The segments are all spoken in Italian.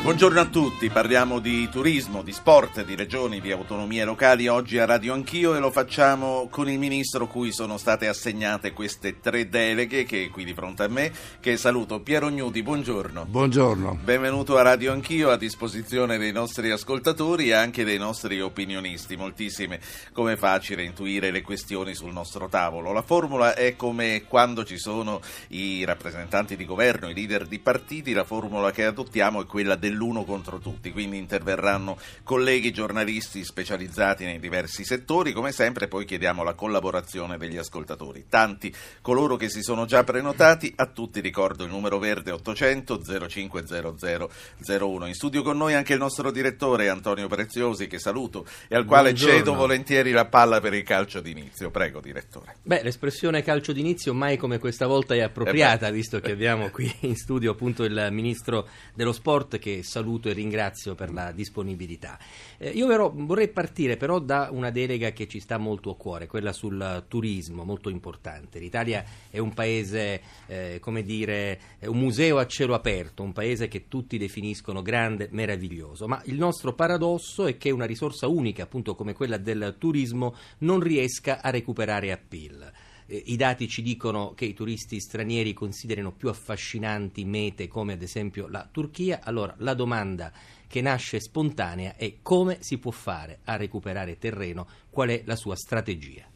Buongiorno a tutti, parliamo di turismo, di sport, di regioni, di autonomie locali oggi a Radio Anch'io e lo facciamo con il ministro cui sono state assegnate queste tre deleghe che è qui di fronte a me, che saluto Piero Gnudi, buongiorno. Buongiorno. Benvenuto a Radio Anch'io, a disposizione dei nostri ascoltatori e anche dei nostri opinionisti, moltissime, come facile intuire le questioni sul nostro tavolo. La formula è come quando ci sono i rappresentanti di governo, i leader di partiti, la formula che adottiamo è quella del l'uno contro tutti, quindi interverranno colleghi giornalisti specializzati nei diversi settori, come sempre poi chiediamo la collaborazione degli ascoltatori. Tanti coloro che si sono già prenotati, a tutti ricordo il numero verde 800 0500 01. In studio con noi anche il nostro direttore Antonio Preziosi che saluto e al quale Buongiorno. cedo volentieri la palla per il calcio d'inizio. Prego direttore. Beh, l'espressione calcio d'inizio mai come questa volta è appropriata, visto che abbiamo qui in studio appunto il ministro dello sport che saluto e ringrazio per la disponibilità. Eh, io però vorrei partire però da una delega che ci sta molto a cuore, quella sul turismo, molto importante. L'Italia è un paese, eh, come dire, un museo a cielo aperto, un paese che tutti definiscono grande, meraviglioso, ma il nostro paradosso è che una risorsa unica, appunto come quella del turismo, non riesca a recuperare appeal. Eh, I dati ci dicono che i turisti stranieri considerano più affascinanti mete come ad esempio la Turchia. Allora la domanda che nasce spontanea è come si può fare a recuperare terreno, qual è la sua strategia.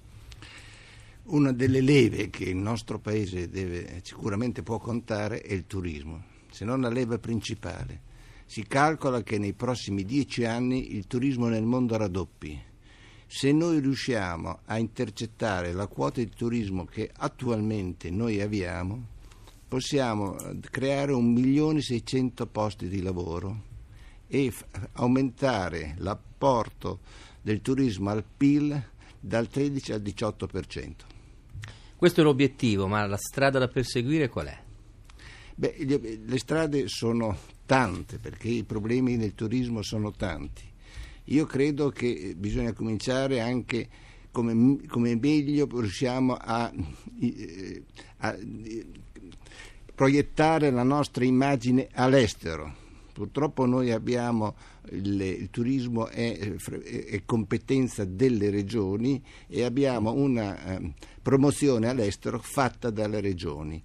Una delle leve che il nostro paese deve, sicuramente può contare è il turismo, se non la leva principale. Si calcola che nei prossimi dieci anni il turismo nel mondo raddoppi. Se noi riusciamo a intercettare la quota di turismo che attualmente noi abbiamo, possiamo creare un milione e seicento posti di lavoro e f- aumentare l'apporto del turismo al PIL dal 13 al 18%. Questo è l'obiettivo, ma la strada da perseguire qual è? Beh, le strade sono tante perché i problemi nel turismo sono tanti. Io credo che bisogna cominciare anche come, come meglio riusciamo a, eh, a eh, proiettare la nostra immagine all'estero. Purtroppo noi abbiamo il, il turismo è, è competenza delle regioni e abbiamo una eh, promozione all'estero fatta dalle regioni.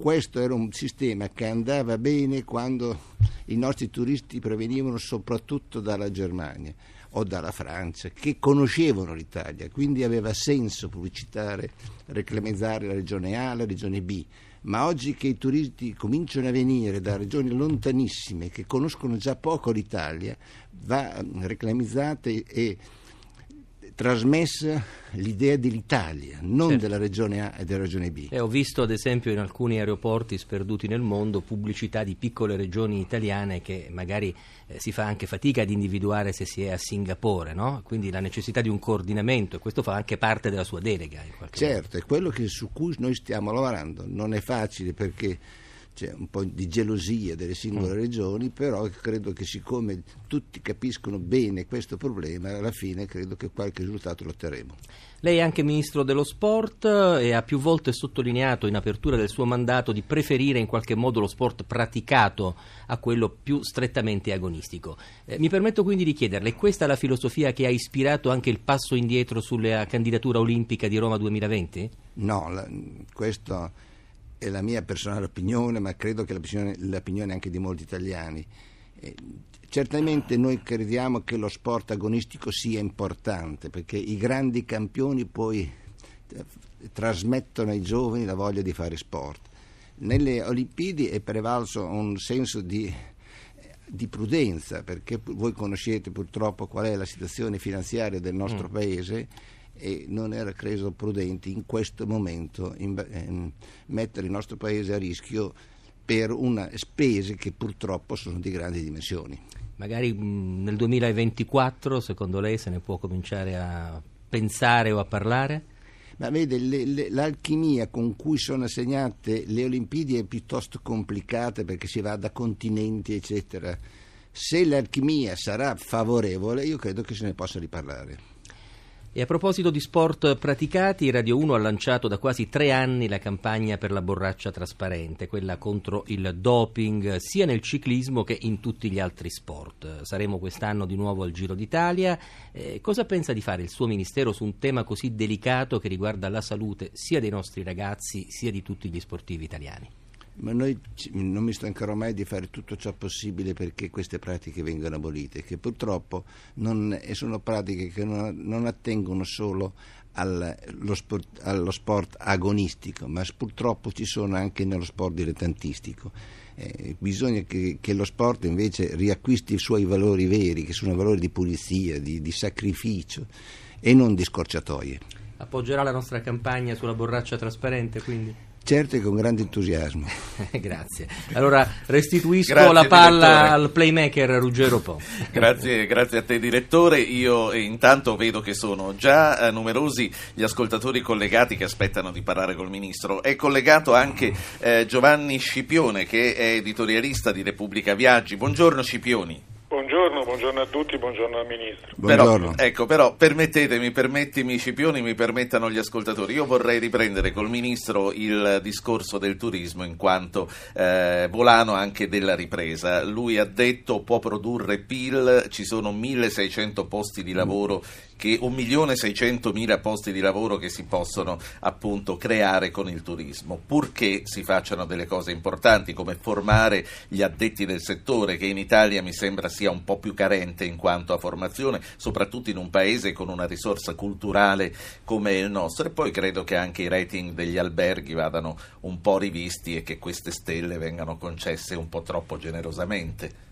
Questo era un sistema che andava bene quando i nostri turisti provenivano soprattutto dalla Germania o dalla Francia, che conoscevano l'Italia, quindi aveva senso pubblicitare, reclamizzare la regione A, la regione B. Ma oggi che i turisti cominciano a venire da regioni lontanissime, che conoscono già poco l'Italia, va reclamizzata e trasmessa l'idea dell'Italia, non Certo. della regione A e della regione B. E ho visto ad esempio in alcuni aeroporti sperduti nel mondo pubblicità di piccole regioni italiane che magari eh, si fa anche fatica ad individuare se si è a Singapore, no? quindi la necessità di un coordinamento e questo fa anche parte della sua delega. In qualche modo. Certo, è quello che- su cui noi stiamo lavorando. Non è facile perché c'è un po' di gelosia delle singole regioni, però credo che siccome tutti capiscono bene questo problema, alla fine credo che qualche risultato lo otterremo. Lei è anche ministro dello sport e ha più volte sottolineato in apertura del suo mandato di preferire in qualche modo lo sport praticato a quello più strettamente agonistico. Eh, mi permetto quindi di chiederle, è questa la filosofia che ha ispirato anche il passo indietro sulla candidatura olimpica di Roma 2020? No, la- questa è la mia personale opinione, ma credo che l'opinione, l'opinione anche di molti italiani. Eh, certamente noi crediamo che lo sport agonistico sia importante perché i grandi campioni poi eh, trasmettono ai giovani la voglia di fare sport. Nelle Olimpiadi è prevalso un senso di, di prudenza perché voi conoscete purtroppo qual è la situazione finanziaria del nostro paese e non era credo prudente in questo momento in- ehm, mettere il nostro paese a rischio per una spese che purtroppo sono di grandi dimensioni. Magari mh, nel 2024, secondo lei, se ne può cominciare a pensare o a parlare? Ma vede, le- le- l'alchimia con cui sono assegnate le Olimpiadi è piuttosto complicata perché si va da continenti, eccetera. Se l'alchimia sarà favorevole, io credo che se ne possa riparlare. E a proposito di sport praticati, Radio 1 ha lanciato da quasi tre anni la campagna per la borraccia trasparente, quella contro il doping sia nel ciclismo che in tutti gli altri sport. Saremo quest'anno di nuovo al Giro d'Italia. Eh, cosa pensa di fare il suo ministero su un tema così delicato che riguarda la salute sia dei nostri ragazzi sia di tutti gli sportivi italiani? Ma noi non mi stancherò mai di fare tutto ciò possibile perché queste pratiche vengano abolite, che purtroppo non, sono pratiche che non, non attengono solo allo sport, allo sport, agonistico, ma purtroppo ci sono anche nello sport dilettantistico. Eh, bisogna che, che, lo sport invece riacquisti i suoi valori veri, che sono valori di pulizia, di, di sacrificio e non di scorciatoie. Appoggerà la nostra campagna sulla borraccia trasparente quindi? Certo e con grande entusiasmo. grazie. Allora restituisco grazie, la palla direttore. al playmaker Ruggero Po. grazie, grazie, a te direttore. Io eh, intanto vedo che sono già eh, numerosi gli ascoltatori collegati che aspettano di parlare col Ministro. È collegato anche eh, Giovanni Scipione che è editorialista di Repubblica Viaggi. Buongiorno Scipioni. Buongiorno, buongiorno, a tutti, buongiorno al Ministro. Però, ecco, però permettetemi, permettimi Scipioni, mi permettano gli ascoltatori, io vorrei riprendere col Ministro il discorso del turismo in quanto eh, volano anche della ripresa. Lui ha detto può produrre PIL, ci sono 1600 posti di lavoro che 1.600.000 posti di lavoro che si possono appunto creare con il turismo, purché si facciano delle cose importanti come formare gli addetti del settore che in Italia mi sembra sia un po' più carente in quanto a formazione, soprattutto in un paese con una risorsa culturale come il nostro e poi credo che anche i rating degli alberghi vadano un po' rivisti e che queste stelle vengano concesse un po' troppo generosamente.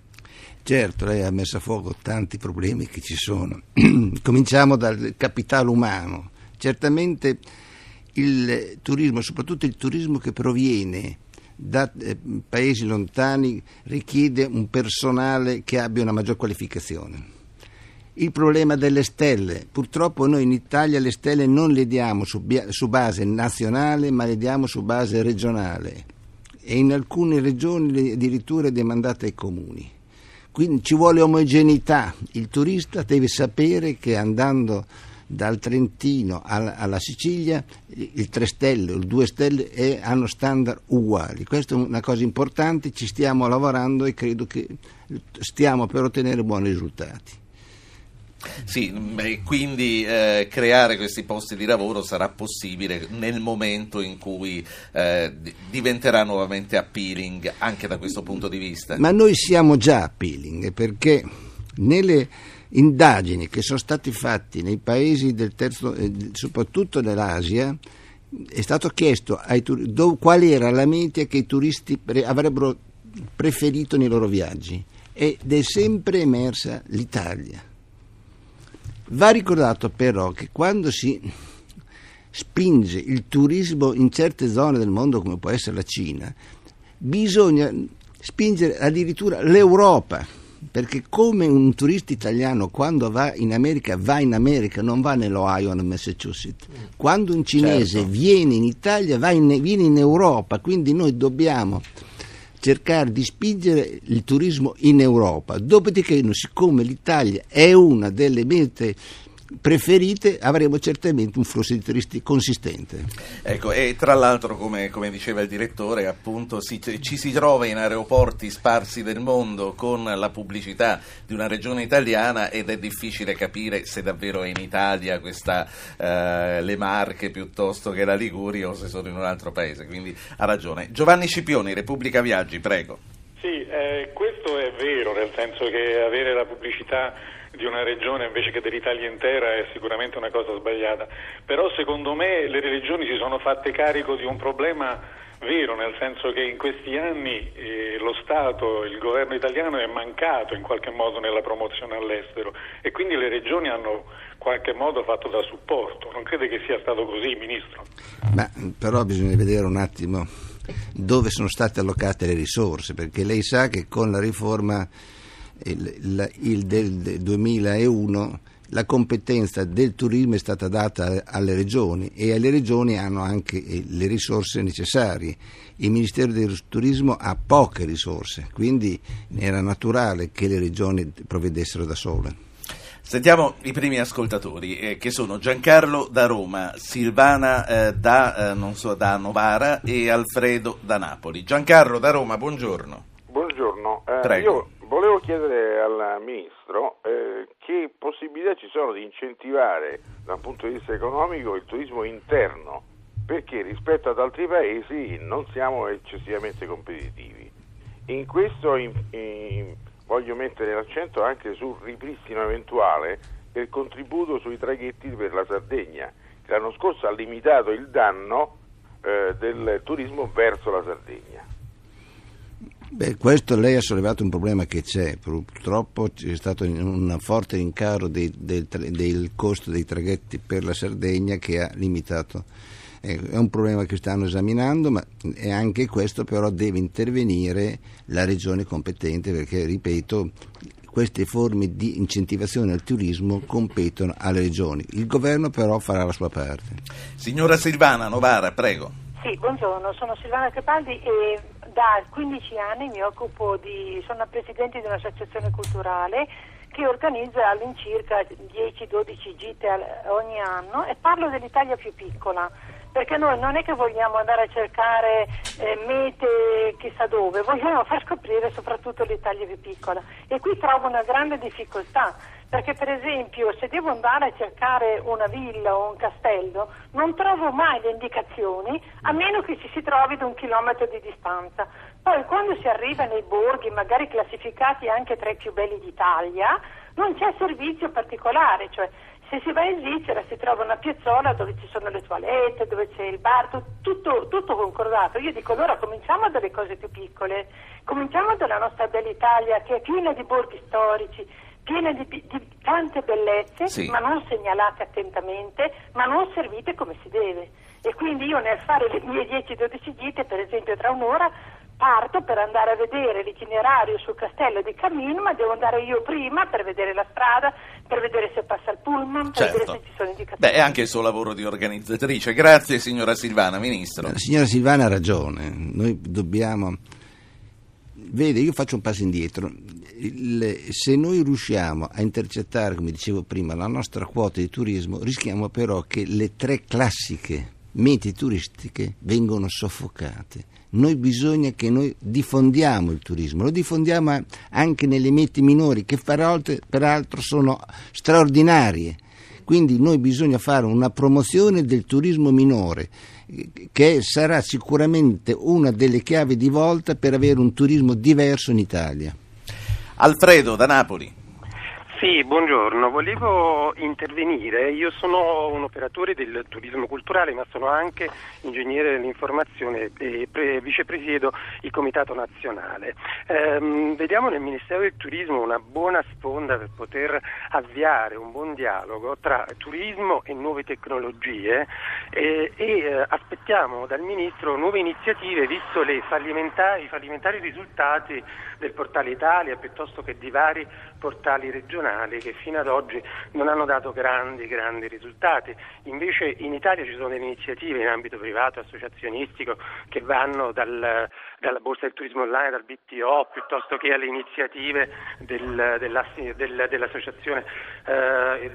Certo, lei ha messo a fuoco tanti problemi che ci sono. Cominciamo dal capitale umano. Certamente il turismo, soprattutto il turismo che proviene da eh, paesi lontani, richiede un personale che abbia una maggior qualificazione. Il problema delle stelle, purtroppo noi in Italia le stelle non le diamo su, su base nazionale, ma le diamo su base regionale e in alcune regioni addirittura demandate ai comuni. Quindi ci vuole omogeneità, il turista deve sapere che andando dal Trentino alla, Sicilia il 3 stelle il 2 stelle è, hanno standard uguali. Questa è una cosa importante, ci stiamo lavorando e credo che stiamo per ottenere buoni risultati. Sì, e quindi eh, creare questi posti di lavoro sarà possibile nel momento in cui eh, diventerà nuovamente appealing anche da questo punto di vista. Ma noi siamo già appealing perché nelle indagini che sono state fatte nei paesi del terzo, eh, soprattutto nell'Asia, è stato chiesto ai turisti qual era la media che i turisti pre- avrebbero preferito nei loro viaggi ed è sempre emersa l'Italia Va ricordato però che quando si spinge il turismo in certe zone del mondo come può essere la Cina, bisogna spingere addirittura l'Europa, perché come un turista italiano quando va in America va in America, non va nell'Ohio o nel Massachusetts. Quando un cinese certo. viene in Italia in, viene in Europa, quindi noi dobbiamo cercare di spingere il turismo in Europa. Dopodiché, siccome l'Italia è una delle mete preferite avremo certamente un flusso di turisti consistente. Ecco, e tra l'altro, come, come diceva il direttore, appunto si, ci si trova in aeroporti sparsi del mondo con la pubblicità di una regione italiana ed è difficile capire se davvero è in Italia questa, eh, le Marche piuttosto che la Liguria o se sono in un altro paese, quindi ha ragione. Giovanni Scipioni, Repubblica Viaggi, prego. Sì, eh, questo è vero, nel senso che avere la pubblicità di una regione invece che dell'Italia intera è sicuramente una cosa sbagliata, però secondo me le religioni si sono fatte carico di un problema vero, nel senso che in questi anni eh, lo Stato, il governo italiano è mancato in qualche modo nella promozione all'estero e quindi le regioni hanno in qualche modo fatto da supporto. Non crede che sia stato così, Ministro? Ma però bisogna vedere un attimo dove sono state allocate le risorse, perché lei sa che con la riforma il, il del 2001 la competenza del turismo è stata data alle regioni e alle regioni hanno anche eh, le risorse necessarie. Il Ministero del Turismo ha poche risorse, quindi era naturale che le regioni provvedessero da sole. Sentiamo i primi ascoltatori, eh, che sono Giancarlo da Roma, Silvana eh, da, eh, non so, da Novara e Alfredo da Napoli. Giancarlo da Roma, buongiorno. Buongiorno, Eh, Prego. io volevo chiedere al Ministro eh, che possibilità ci sono di incentivare da un punto di vista economico il turismo interno, perché rispetto ad altri paesi non siamo eccessivamente competitivi. In questo in- in- voglio mettere l'accento anche sul ripristino eventuale del contributo sui traghetti per la Sardegna, che l'anno scorso ha limitato il danno eh, del turismo verso la Sardegna. Beh, questo lei ha sollevato un problema che c'è, Pur- purtroppo c'è stato un forte rincaro dei- del, del costo dei traghetti per la Sardegna che ha limitato. Eh, È un problema che stanno esaminando, ma è anche questo però deve intervenire la regione competente perché, ripeto, queste forme di incentivazione al turismo competono alle regioni. Il governo però farà la sua parte. Signora Silvana Novara, prego. Sì, buongiorno, sono Silvana Capaldi e da 15 anni mi occupo di, sono presidente di un'associazione culturale che organizza all'incirca 10-12 gite ogni anno e parlo dell'Italia più piccola perché noi non è che vogliamo andare a cercare eh, mete chissà dove, vogliamo far scoprire soprattutto l'Italia più piccola. E qui trovo una grande difficoltà perché per esempio se devo andare a cercare una villa o un castello non trovo mai le indicazioni a meno che ci si trovi da un chilometro di distanza. Poi quando si arriva nei borghi, magari classificati anche tra i più belli d'Italia, non c'è servizio particolare, cioè se si va in Svizzera si trova una piazzola dove ci sono le toilette, dove c'è il bar, tu- tutto, tutto concordato. Io dico allora cominciamo dalle cose più piccole, cominciamo dalla nostra bella Italia che è piena di borghi storici, piena di, di tante bellezze, Sì. ma non segnalate attentamente, ma non servite come si deve. E quindi io nel fare le mie 10-12 gite, per esempio tra un'ora, parto per andare a vedere l'itinerario sul castello di Camino, ma devo andare io prima per vedere la strada, per vedere se passa il pullman, per vedere Certo. se ci sono indicazioni. Beh, è anche il suo lavoro di organizzatrice. Grazie signora Silvana, Ministro. La signora Silvana ha ragione, noi dobbiamo... Vede, io faccio un passo indietro. Il- se noi riusciamo a intercettare, come dicevo prima, la nostra quota di turismo, rischiamo però che le tre classiche mete turistiche vengono soffocate. Noi bisogna che noi diffondiamo il turismo, lo diffondiamo anche nelle mete minori, che peraltro sono straordinarie. Quindi noi bisogna fare una promozione del turismo minore che sarà sicuramente una delle chiavi di volta per avere un turismo diverso in Italia. Alfredo da Napoli. Sì, buongiorno, volevo intervenire. Io sono un operatore del turismo culturale, ma sono anche ingegnere dell'informazione e pre- vicepresiedo il Comitato Nazionale. Ehm, vediamo nel Ministero del Turismo una buona sponda per poter avviare un buon dialogo tra turismo e nuove tecnologie e, e, eh, aspettiamo dal Ministro nuove iniziative visto fallimentari, i fallimentari risultati del portale Italia piuttosto che di vari portali regionali che fino ad oggi non hanno dato grandi, grandi risultati. Invece in Italia ci sono delle iniziative in ambito privato, associazionistico, che vanno dal- dalla Borsa del Turismo Online, dal BTO, piuttosto che alle iniziative del- del- dell'associazione eh,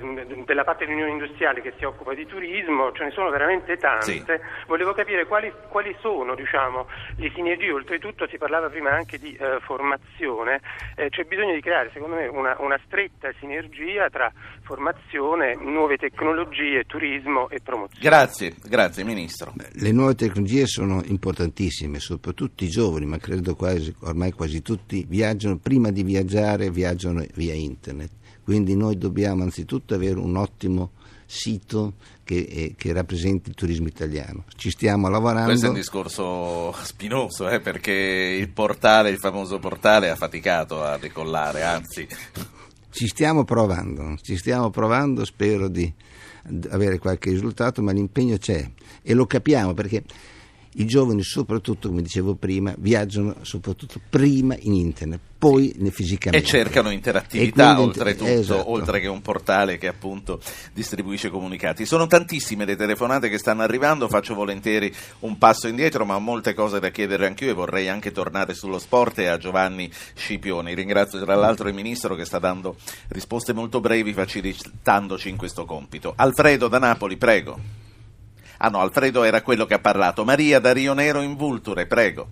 della parte dell'Unione Industriale che si occupa di turismo, ce ne sono veramente tante. Sì. Volevo capire quali, quali sono diciamo, le sinergie, oltretutto si parlava prima anche di eh, formazione, Eh, c'è bisogno di creare secondo me una, una stretta sinergia tra formazione, nuove tecnologie, turismo e promozione. Grazie, grazie Ministro. Le nuove tecnologie sono importantissime, soprattutto i giovani, ma credo quasi, ormai quasi tutti viaggiano, prima di viaggiare viaggiano via internet. Quindi noi dobbiamo anzitutto avere un ottimo sito che, eh, che rappresenti il turismo italiano. Ci stiamo lavorando. Questo è un discorso spinoso, eh, perché il portale, il famoso portale, ha faticato a decollare, anzi. Ci stiamo provando, ci stiamo provando, spero di avere qualche risultato, ma l'impegno c'è e lo capiamo perché i giovani soprattutto, come dicevo prima, viaggiano soprattutto prima in internet, poi fisicamente. E cercano interattività, E quindi- oltretutto, esatto. oltre che un portale che appunto distribuisce comunicati. Sono tantissime le telefonate che stanno arrivando, faccio volentieri un passo indietro, ma ho molte cose da chiedere anch'io e vorrei anche tornare sullo sport e a Giovanni Scipioni. Ringrazio tra l'altro il Ministro che sta dando risposte molto brevi facilitandoci in questo compito. Alfredo da Napoli, prego. Ah no, Alfredo era quello che ha parlato. Maria da Rio Nero in Vulture, prego.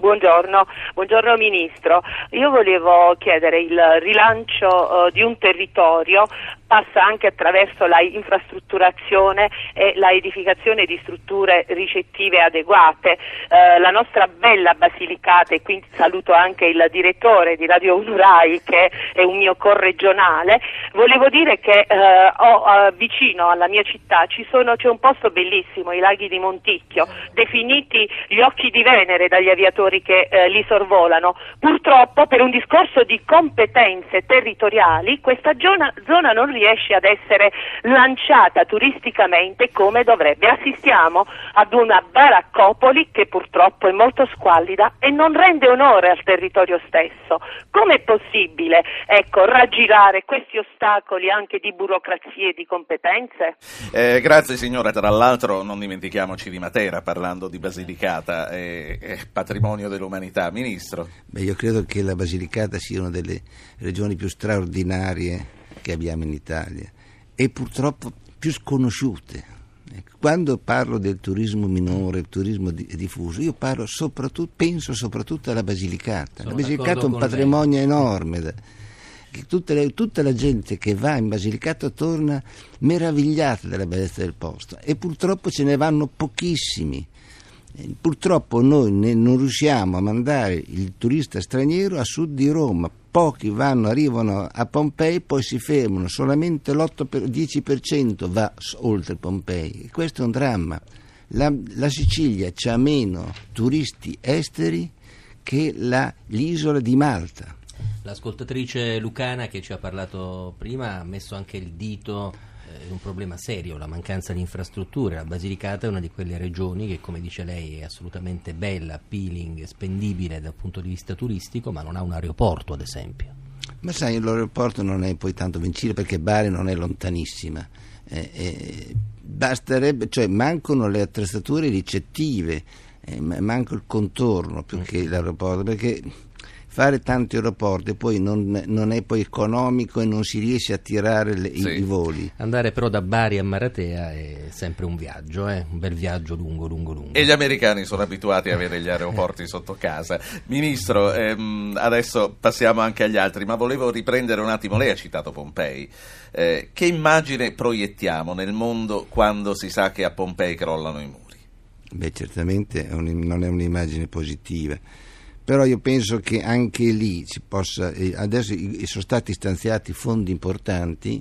Buongiorno, buongiorno Ministro. Io volevo chiedere il rilancio eh, di un territorio passa anche attraverso la infrastrutturazione e la edificazione di strutture ricettive adeguate. Eh, la nostra bella Basilicata, e quindi saluto anche il direttore di Radio Unurai che è un mio corregionale, volevo dire che eh, ho, eh, vicino alla mia città ci sono, c'è un posto bellissimo, i laghi di Monticchio, definiti gli occhi di Venere dagli aviatori che eh, li sorvolano. Purtroppo per un discorso di competenze territoriali questa zona, zona non riesce ad essere lanciata turisticamente come dovrebbe. Assistiamo ad una baraccopoli che purtroppo è molto squallida e non rende onore al territorio stesso. Com'è possibile ecco, raggirare questi ostacoli anche di burocrazie e di competenze? Eh, grazie signora, tra l'altro non dimentichiamoci di Matera parlando di Basilicata, è, è patrimonio dell'umanità. Ministro, Beh, io credo che la Basilicata sia una delle regioni più straordinarie che abbiamo in Italia e purtroppo più sconosciute. Ecco, Quando parlo del turismo minore, il turismo di- diffuso, io parlo soprattutto, penso soprattutto alla Basilicata. Sono la Basilicata è un con lei. patrimonio enorme. le- tutta la gente che va in Basilicata torna meravigliata della bellezza del posto e purtroppo ce ne vanno pochissimi. Eh, Purtroppo noi ne- non riusciamo a mandare il turista straniero a sud di Roma. Pochi vanno, arrivano a Pompei, poi si fermano, solamente l'8-10% va oltre Pompei. Questo è un dramma. La, la Sicilia ha meno turisti esteri che la- l'isola di Malta. L'ascoltatrice Lucana che ci ha parlato prima ha messo anche il dito eh, in un problema serio, la mancanza di infrastrutture. La Basilicata è una di quelle regioni che, come dice lei, è assolutamente bella, appealing, spendibile dal punto di vista turistico, ma non ha un aeroporto, ad esempio. Ma sai, l'aeroporto non è poi tanto vincile perché Bari non è lontanissima. Eh, eh, basterebbe, cioè mancano le attrezzature ricettive, eh, ma- manca il contorno più che l'aeroporto, perché fare tanti aeroporti poi non, non è poi economico e non si riesce a tirare le- i- Sì. i voli. Andare però da Bari a Maratea è sempre un viaggio, eh? un bel viaggio lungo, lungo, lungo. e gli americani sono abituati a avere gli aeroporti sotto casa. Ministro, ehm, adesso passiamo anche agli altri, ma volevo riprendere un attimo, lei ha citato Pompei. Eh, che immagine proiettiamo nel mondo quando si sa che a Pompei crollano i muri? Beh, certamente è un- non è un'immagine positiva, però io penso che anche lì si possa, eh, adesso sono stati stanziati fondi importanti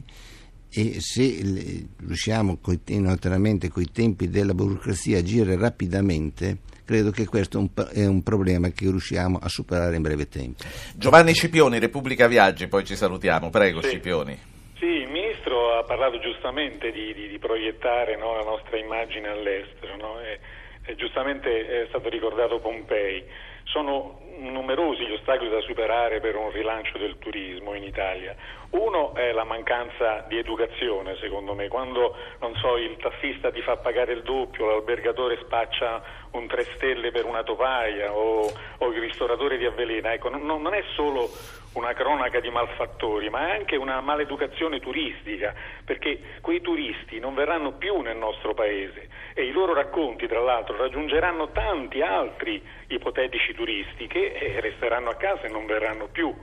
e se riusciamo naturalmente con i tempi della burocrazia a agire rapidamente, credo che questo è un, pa- è un problema che riusciamo a superare in breve tempo. Giovanni Scipioni, Repubblica Viaggi, poi ci salutiamo. Prego, Sì. Scipioni. Sì, il Ministro ha parlato giustamente di, di- di proiettare no, la nostra immagine all'estero no? e, e giustamente è stato ricordato Pompei. Sono numerosi gli ostacoli da superare per un rilancio del turismo in Italia. Uno è la mancanza di educazione, secondo me, quando so, il tassista ti fa pagare il doppio, l'albergatore spaccia un 3 stelle per una topaia o, o il ristoratore ti avvelena, ecco, non, non è solo una cronaca di malfattori, ma è anche una maleducazione turistica, perché quei turisti non verranno più nel nostro paese e i loro racconti, tra l'altro, raggiungeranno tanti altri ipotetici turisti che eh, resteranno a casa e non verranno più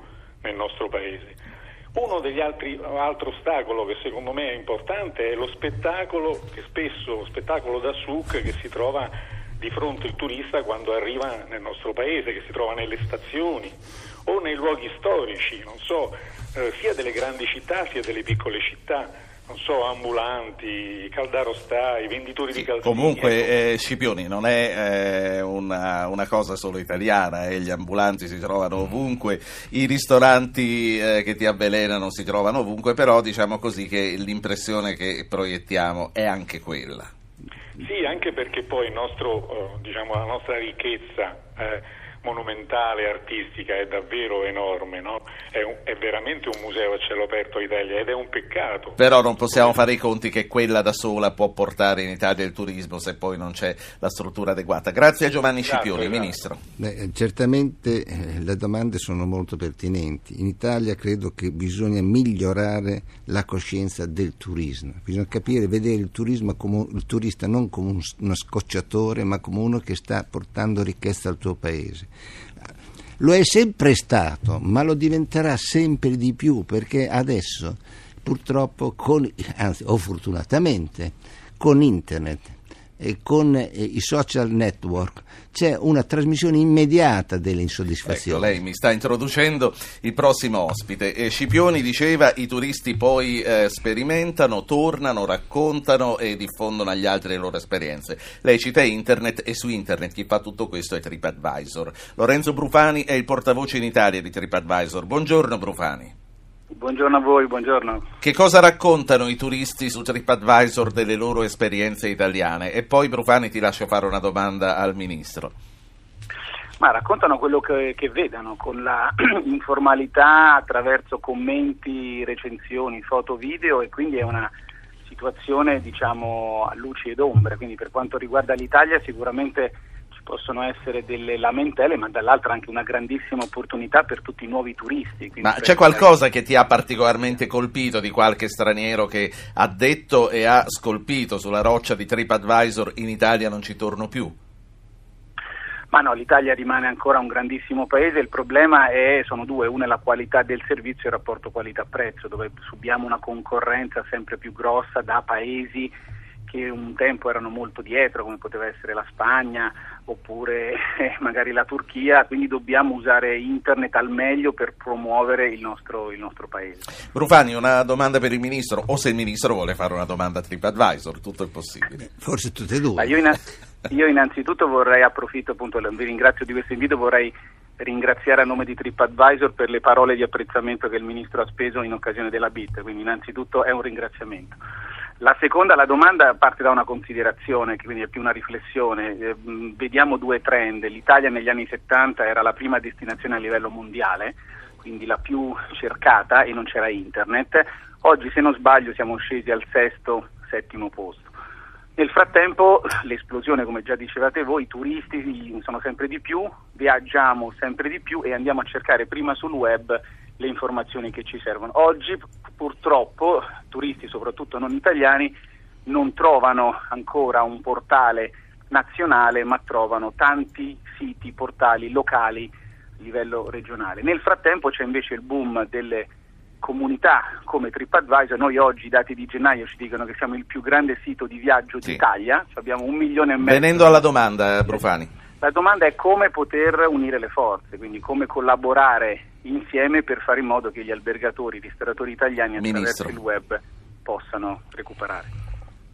nel nostro paese. Uno degli altri altro ostacolo che secondo me è importante è lo spettacolo, che spesso spettacolo da souk che si trova di fronte il turista quando arriva nel nostro paese, che si trova nelle stazioni o nei luoghi storici, non so, eh, sia delle grandi città sia delle piccole città, non so, ambulanti, caldarostai, venditori di calzini. ecco. Comunque, eh, Scipioni, non è eh, una, una cosa solo italiana, eh, gli ambulanti si trovano ovunque, i ristoranti eh, che ti avvelenano si trovano ovunque, però diciamo così che l'impressione che proiettiamo è anche quella. Sì, anche perché poi il nostro, eh, diciamo, la nostra ricchezza eh, monumentale, artistica è davvero enorme, no? è, un, è, veramente un museo a cielo aperto Italia ed è un peccato. Però non possiamo fare i conti che quella da sola può portare in Italia il turismo se poi non c'è la struttura adeguata. Grazie a Giovanni esatto, Scipioni, esatto. Ministro. Beh, certamente eh, le domande sono molto pertinenti. In Italia credo che bisogna migliorare la coscienza del turismo, bisogna capire, vedere il, turismo come, il turista non come un, uno scocciatore ma come uno che sta portando ricchezza al tuo paese. Lo è sempre stato, ma lo diventerà sempre di più perché adesso, purtroppo, con, anzi, o fortunatamente, con internet e con eh, i social network c'è una trasmissione immediata delle insoddisfazioni. Ecco, lei mi sta introducendo il prossimo ospite. Eh, Scipioni diceva i turisti poi eh, sperimentano, tornano, raccontano e diffondono agli altri le loro esperienze. Lei cita internet e su internet chi fa tutto questo è TripAdvisor. Lorenzo Brufani è il portavoce in Italia di TripAdvisor. Buongiorno Brufani. Buongiorno a voi, buongiorno. Che cosa raccontano i turisti su TripAdvisor delle loro esperienze italiane? E poi Brufani ti lascio fare una domanda al Ministro. Ma raccontano quello che, che vedono con la informalità attraverso commenti, recensioni, foto, video e quindi è una situazione diciamo a luci ed ombre, quindi per quanto riguarda l'Italia sicuramente possono essere delle lamentele, ma dall'altra anche una grandissima opportunità per tutti i nuovi turisti. Ma c'è qualcosa che ti ha particolarmente colpito di qualche straniero che ha detto e ha scolpito sulla roccia di TripAdvisor in Italia non ci torno più? Ma no, l'Italia rimane ancora un grandissimo paese, il problema è, sono due, una è la qualità del servizio e il rapporto qualità-prezzo, dove subiamo una concorrenza sempre più grossa da paesi che un tempo erano molto dietro, come poteva essere la Spagna oppure eh, magari la Turchia, quindi dobbiamo usare internet al meglio per promuovere il nostro, il nostro paese. Brufani, una domanda per il Ministro, o se il Ministro vuole fare una domanda a TripAdvisor, tutto è possibile. Forse tutte e due. Io, in, io, innanzitutto vorrei, approfitto appunto, vi ringrazio di questo invito, vorrei ringraziare a nome di TripAdvisor per le parole di apprezzamento che il Ministro ha speso in occasione della BIT, quindi innanzitutto è un ringraziamento. La seconda, la domanda parte da una considerazione, quindi è più una riflessione. Eh, vediamo due trend. L'Italia negli anni 70 era la prima destinazione a livello mondiale, quindi la più cercata e non c'era internet. Oggi, se non sbaglio, siamo scesi al sesto, settimo posto. Nel frattempo l'esplosione, come già dicevate voi, i turisti sono sempre di più, viaggiamo sempre di più e andiamo a cercare prima sul web le informazioni che ci servono. Oggi purtroppo turisti, soprattutto non italiani, non trovano ancora un portale nazionale, ma trovano tanti siti, portali locali a livello regionale. Nel frattempo c'è invece il boom delle comunità come TripAdvisor, noi oggi i dati di gennaio ci dicono che siamo il più grande sito di viaggio sì. d'Italia, abbiamo un milione e mezzo. Venendo alla domanda, Brufani. La domanda è come poter unire le forze, quindi come collaborare insieme per fare in modo che gli albergatori, i ristoratori italiani attraverso Ministro. il web possano recuperare.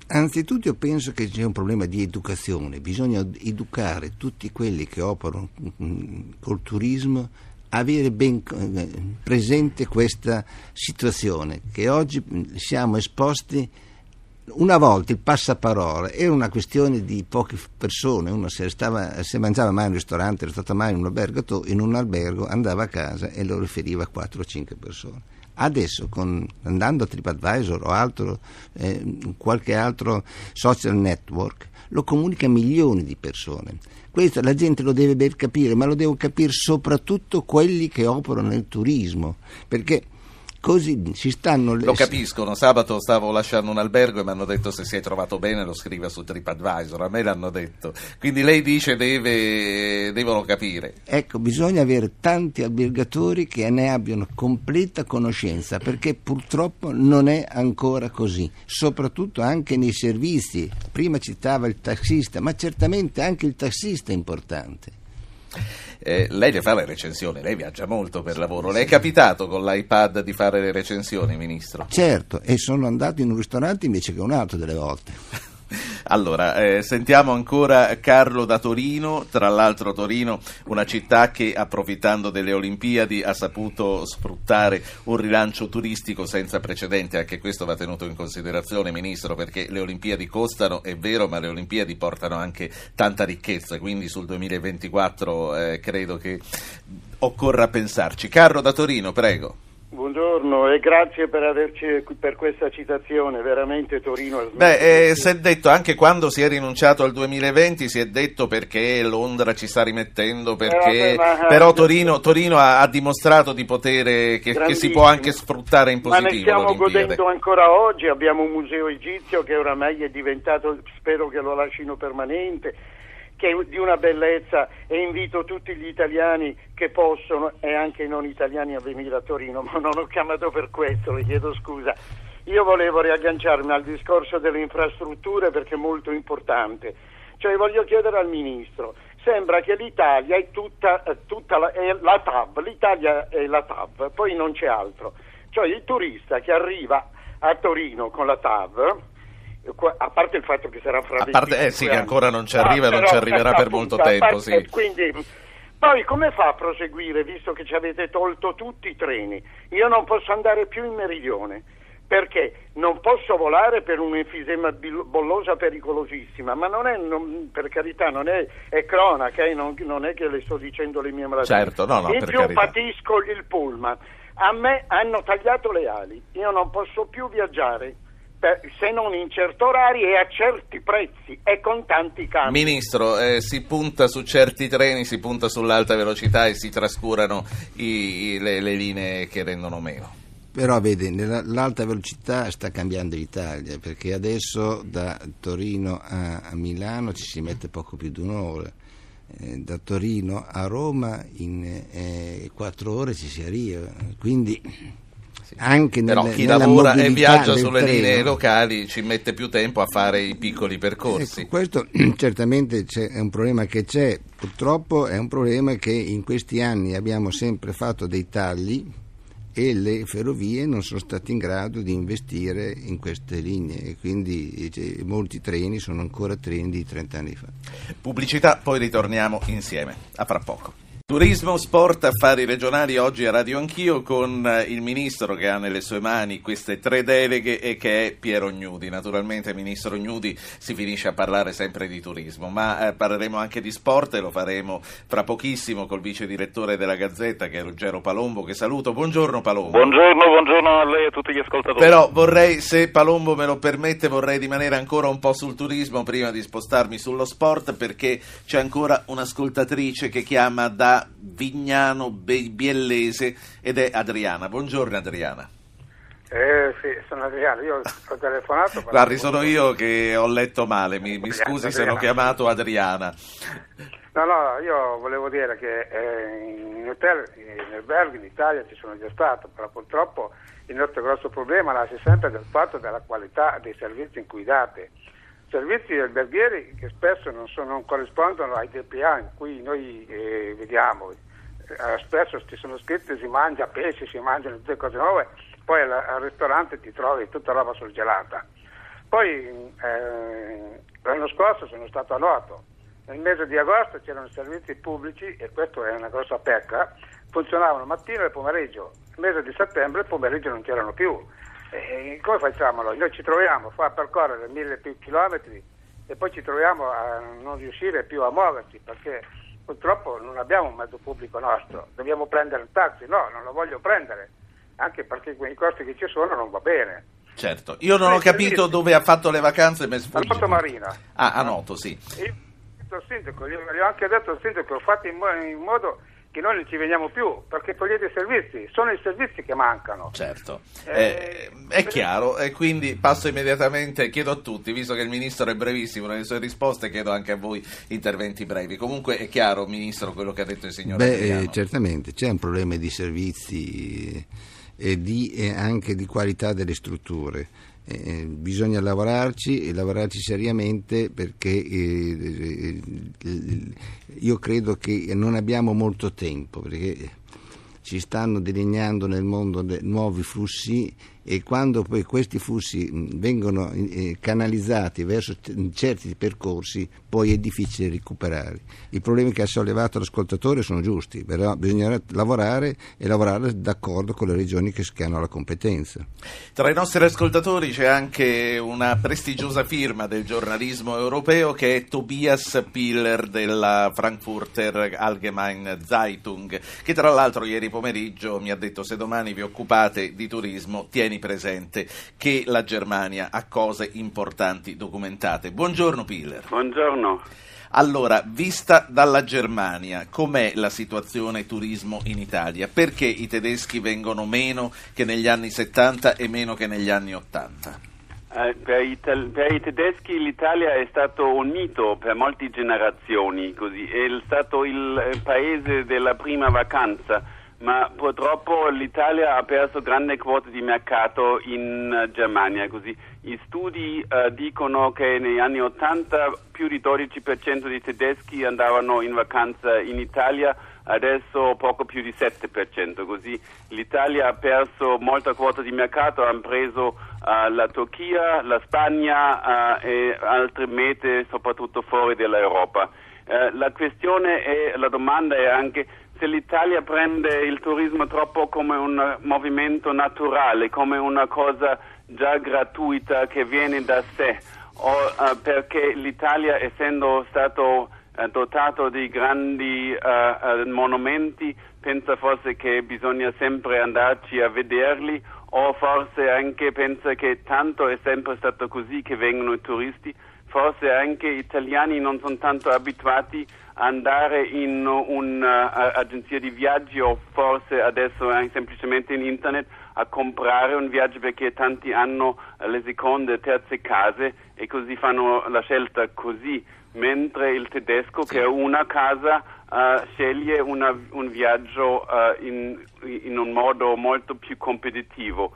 Anzitutto io penso che c'è un problema di educazione, bisogna educare tutti quelli che operano mm, col turismo avere ben eh, presente questa situazione che oggi siamo esposti una volta il passaparola era una questione di poche persone, uno se, stava, se mangiava mai in un ristorante, era stato mai in un albergo, in un albergo andava a casa e lo riferiva a 4 o 5 persone. Adesso con, andando a TripAdvisor o altro, eh, qualche altro social network lo comunica a milioni di persone. Questo la gente lo deve ben capire, ma lo devono capire soprattutto quelli che operano nel turismo, perché Così si stanno... Lo capiscono, sabato stavo lasciando un albergo e mi hanno detto se si è trovato bene lo scriva su TripAdvisor, a me l'hanno detto. Quindi lei dice deve, devono capire. Ecco, bisogna avere tanti albergatori che ne abbiano completa conoscenza, perché purtroppo non è ancora così, soprattutto anche nei servizi. Prima citava il tassista, ma certamente anche il tassista è importante. Eh, lei le fa le recensioni, lei viaggia molto per lavoro. Le è capitato con l'iPad di fare le recensioni, Ministro? Certo, e sono andato in un ristorante invece che un altro delle volte. Allora, eh, sentiamo ancora Carlo da Torino, tra l'altro Torino, una città che approfittando delle Olimpiadi ha saputo sfruttare un rilancio turistico senza precedenti, anche questo va tenuto in considerazione Ministro, perché le Olimpiadi costano, è vero, ma le Olimpiadi portano anche tanta ricchezza, quindi sul 2024 eh, credo che occorra pensarci. Carlo da Torino, prego. Buongiorno e grazie per, averci, per questa citazione, veramente Torino ha Beh, eh, si è detto anche quando si è rinunciato al 2020, si è detto perché Londra ci sta rimettendo, perché... Eh, vabbè, ma- però Torino, Torino ha, ha dimostrato di potere, che, che si può anche sfruttare in Ma ne positivo stiamo l'Olimpiade. godendo ancora oggi, abbiamo un museo egizio che oramai è diventato, spero che lo lasciino permanente, che è di una bellezza e invito tutti gli italiani che possono e anche i non italiani a venire a Torino, ma non ho chiamato per questo, le chiedo scusa. Io volevo riagganciarmi al discorso delle infrastrutture perché è molto importante. Cioè voglio chiedere al Ministro, sembra che l'Italia è tutta, eh, tutta la, è la TAV, l'Italia è la TAV, poi non c'è altro. Cioè il turista che arriva a Torino con la TAV, a parte il fatto che sarà fra A parte, 25 eh sì, che ancora non ci arriva e non ci arriverà per molto appunto, a tempo, parte- sì. Quindi, poi come fa a proseguire visto che ci avete tolto tutti i treni? Io non posso andare più in meridione perché non posso volare per un'enfisema bollosa pericolosissima, ma non è, non- per carità, non è, è cronaca, eh, non, non è che le sto dicendo le mie malattie. Certo, no, no, In più carità. patisco il pullman. A me hanno tagliato le ali, io non posso più viaggiare. Se non in certi orari e a certi prezzi e con tanti cambi. Ministro, eh, si punta su certi treni, si punta sull'alta velocità e si trascurano i- i- le, le linee che rendono meno. Però vede, l'alta velocità sta cambiando l'Italia, perché adesso da Torino a, a Milano ci si mette poco più di un'ora, Eh, da Torino a Roma in eh, quattro ore ci si arriva, quindi anche Però nelle- chi lavora e viaggia sulle treno- linee locali ci mette più tempo a fare i piccoli percorsi. Ecco, questo certamente è un problema che c'è, purtroppo è un problema che in questi anni abbiamo sempre fatto dei tagli e le ferrovie non sono state in grado di investire in queste linee e quindi eh, molti treni sono ancora treni di 30 anni fa. Pubblicità, poi ritorniamo insieme. A fra poco. Turismo, sport, affari regionali, oggi a Radio Anch'io con eh, il ministro che ha nelle sue mani queste tre deleghe e che è Piero Gnudi. Naturalmente, ministro Gnudi, si finisce a parlare sempre di turismo, ma eh, parleremo anche di sport e lo faremo fra pochissimo col vice direttore della Gazzetta che è Ruggero Palombo, che saluto. Buongiorno Palombo. Buongiorno, buongiorno a lei e a tutti gli ascoltatori. Però vorrei, se Palombo me lo permette, vorrei rimanere ancora un po' sul turismo prima di spostarmi sullo sport perché c'è ancora un'ascoltatrice che chiama da Vignano Biellese ed è Adriana. Buongiorno Adriana. Eh sì, sono Adriano, io ho telefonato. Guardi, sono io che ho letto male, mi, mi scusi se l'ho chiamato Adriana. No, no, io volevo dire che eh, in hotel, in alberghi in Italia ci sono già stato, però purtroppo il nostro grosso problema nasce sempre dal fatto della qualità dei servizi in cui date. Servizi alberghieri che spesso non, sono- non corrispondono ai DPA in cui noi eh, vediamo. Eh, spesso ci sono scritti si mangia pesce, si mangiano tutte cose nuove, poi al, al ristorante ti trovi tutta roba surgelata. Poi eh, l'anno scorso sono stato a Noto, nel mese di agosto c'erano servizi pubblici e questa è una grossa pecca, funzionavano mattina e pomeriggio, nel mese di settembre il pomeriggio non c'erano più. E come facciamo noi? Noi ci troviamo a percorrere mille più chilometri e poi ci troviamo a non riuscire più a muoverci perché purtroppo non abbiamo un mezzo pubblico nostro, dobbiamo prendere il taxi, no, non lo voglio prendere, anche perché con i costi che ci sono non va bene. Certo, io non ho capito dove ha fatto le vacanze, mi A. Noto Marina. Ah, a Noto, sì. Io al sindaco, gli gli ho anche detto al sindaco, fate in modo che noi non ci veniamo più, perché togliete i servizi, sono i servizi che mancano. Certo, Eh, Eh, è chiaro e quindi passo immediatamente, chiedo a tutti, visto che il Ministro è brevissimo nelle sue risposte, chiedo anche a voi interventi brevi. Comunque è chiaro, Ministro, quello che ha detto il signor Beh, Adriano. eh, certamente c'è un problema di servizi eh, e, di, e anche di qualità delle strutture. Eh, bisogna lavorarci e lavorarci seriamente perché eh, eh, eh, io credo che non abbiamo molto tempo perché ci stanno delineando nel mondo nuovi flussi e quando poi questi flussi vengono eh, canalizzati verso certi percorsi poi è difficile recuperare. I problemi che ha sollevato l'ascoltatore sono giusti, però bisognerà lavorare e lavorare d'accordo con le regioni che hanno la competenza. Tra i nostri ascoltatori c'è anche una prestigiosa firma del giornalismo europeo che è Tobias Piller della Frankfurter Allgemeine Zeitung, che tra l'altro ieri pomeriggio mi ha detto se domani vi occupate di turismo tieni presente che la Germania ha cose importanti documentate. Buongiorno Piller. Buongiorno. Allora, vista dalla Germania, com'è la situazione turismo in Italia? Perché i tedeschi vengono meno che negli anni 70 e meno che negli anni 80? Eh, per, i, per, i, tedeschi l'Italia è stato un mito per molte generazioni, così. è stato il paese della prima vacanza ma purtroppo l'Italia ha perso grande quota di mercato in uh, Germania. Così. I studi uh, dicono che negli anni 80 più di 12% dei tedeschi andavano in vacanza in Italia, adesso poco più di 7%. Così l'Italia ha perso molta quota di mercato, hanno preso uh, la Turchia, la Spagna e altre mete, soprattutto fuori dall'Europa. la questione è, la domanda è anche se l'Italia prende il turismo troppo come un movimento naturale, come una cosa già gratuita che viene da sé, o uh, perché l'Italia, essendo stato uh, dotato di grandi uh, monumenti, pensa forse che bisogna sempre andarci a vederli, o forse anche pensa che tanto è sempre stato così che vengono i turisti, forse anche gli italiani non sono tanto abituati andare in un'agenzia di viaggi o forse adesso anche semplicemente in internet a comprare un viaggio perché tanti hanno le seconde e terze case e così fanno la scelta così, mentre il tedesco sì. che ha una casa uh, sceglie una, un viaggio uh, in, in, un modo molto più competitivo.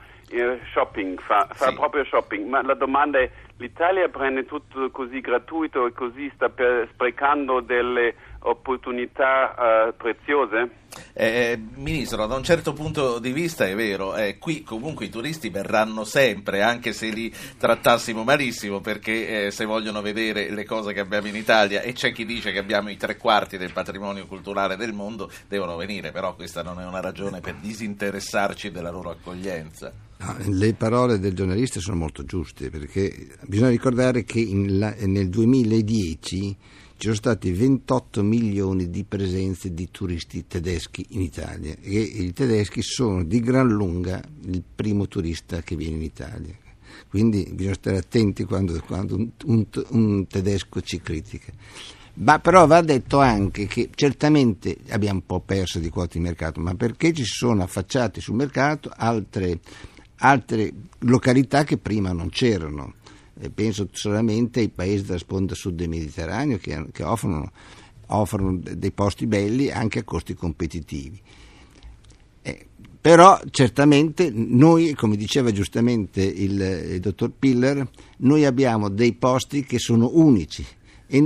Shopping, fa, fa sì. proprio shopping, ma la domanda è l'Italia prende tutto così gratuito e così sta sprecando delle opportunità uh, preziose? Eh, Ministro, da un certo punto di vista è vero, eh, qui comunque i turisti verranno sempre, anche se li trattassimo malissimo, perché eh, se vogliono vedere le cose che abbiamo in Italia e c'è chi dice che abbiamo i tre quarti del patrimonio culturale del mondo, devono venire, però questa non è una ragione per disinteressarci della loro accoglienza. No, le parole del giornalista sono molto giuste perché bisogna ricordare che la, nel 2010 ci sono stati 28 milioni di presenze di turisti tedeschi in Italia e i tedeschi sono di gran lunga il primo turista che viene in Italia. Quindi bisogna stare attenti quando, quando un, un, un tedesco ci critica. Ma però va detto anche che certamente abbiamo un po' perso di quote di mercato, ma perché ci sono affacciate sul mercato altre altre località che prima non c'erano. E penso solamente ai paesi della sponda sud del Mediterraneo che, che offrono, offrono, dei posti belli anche a costi competitivi. Eh, però certamente noi, come diceva giustamente il, il dottor Piller, noi abbiamo dei posti che sono unici e,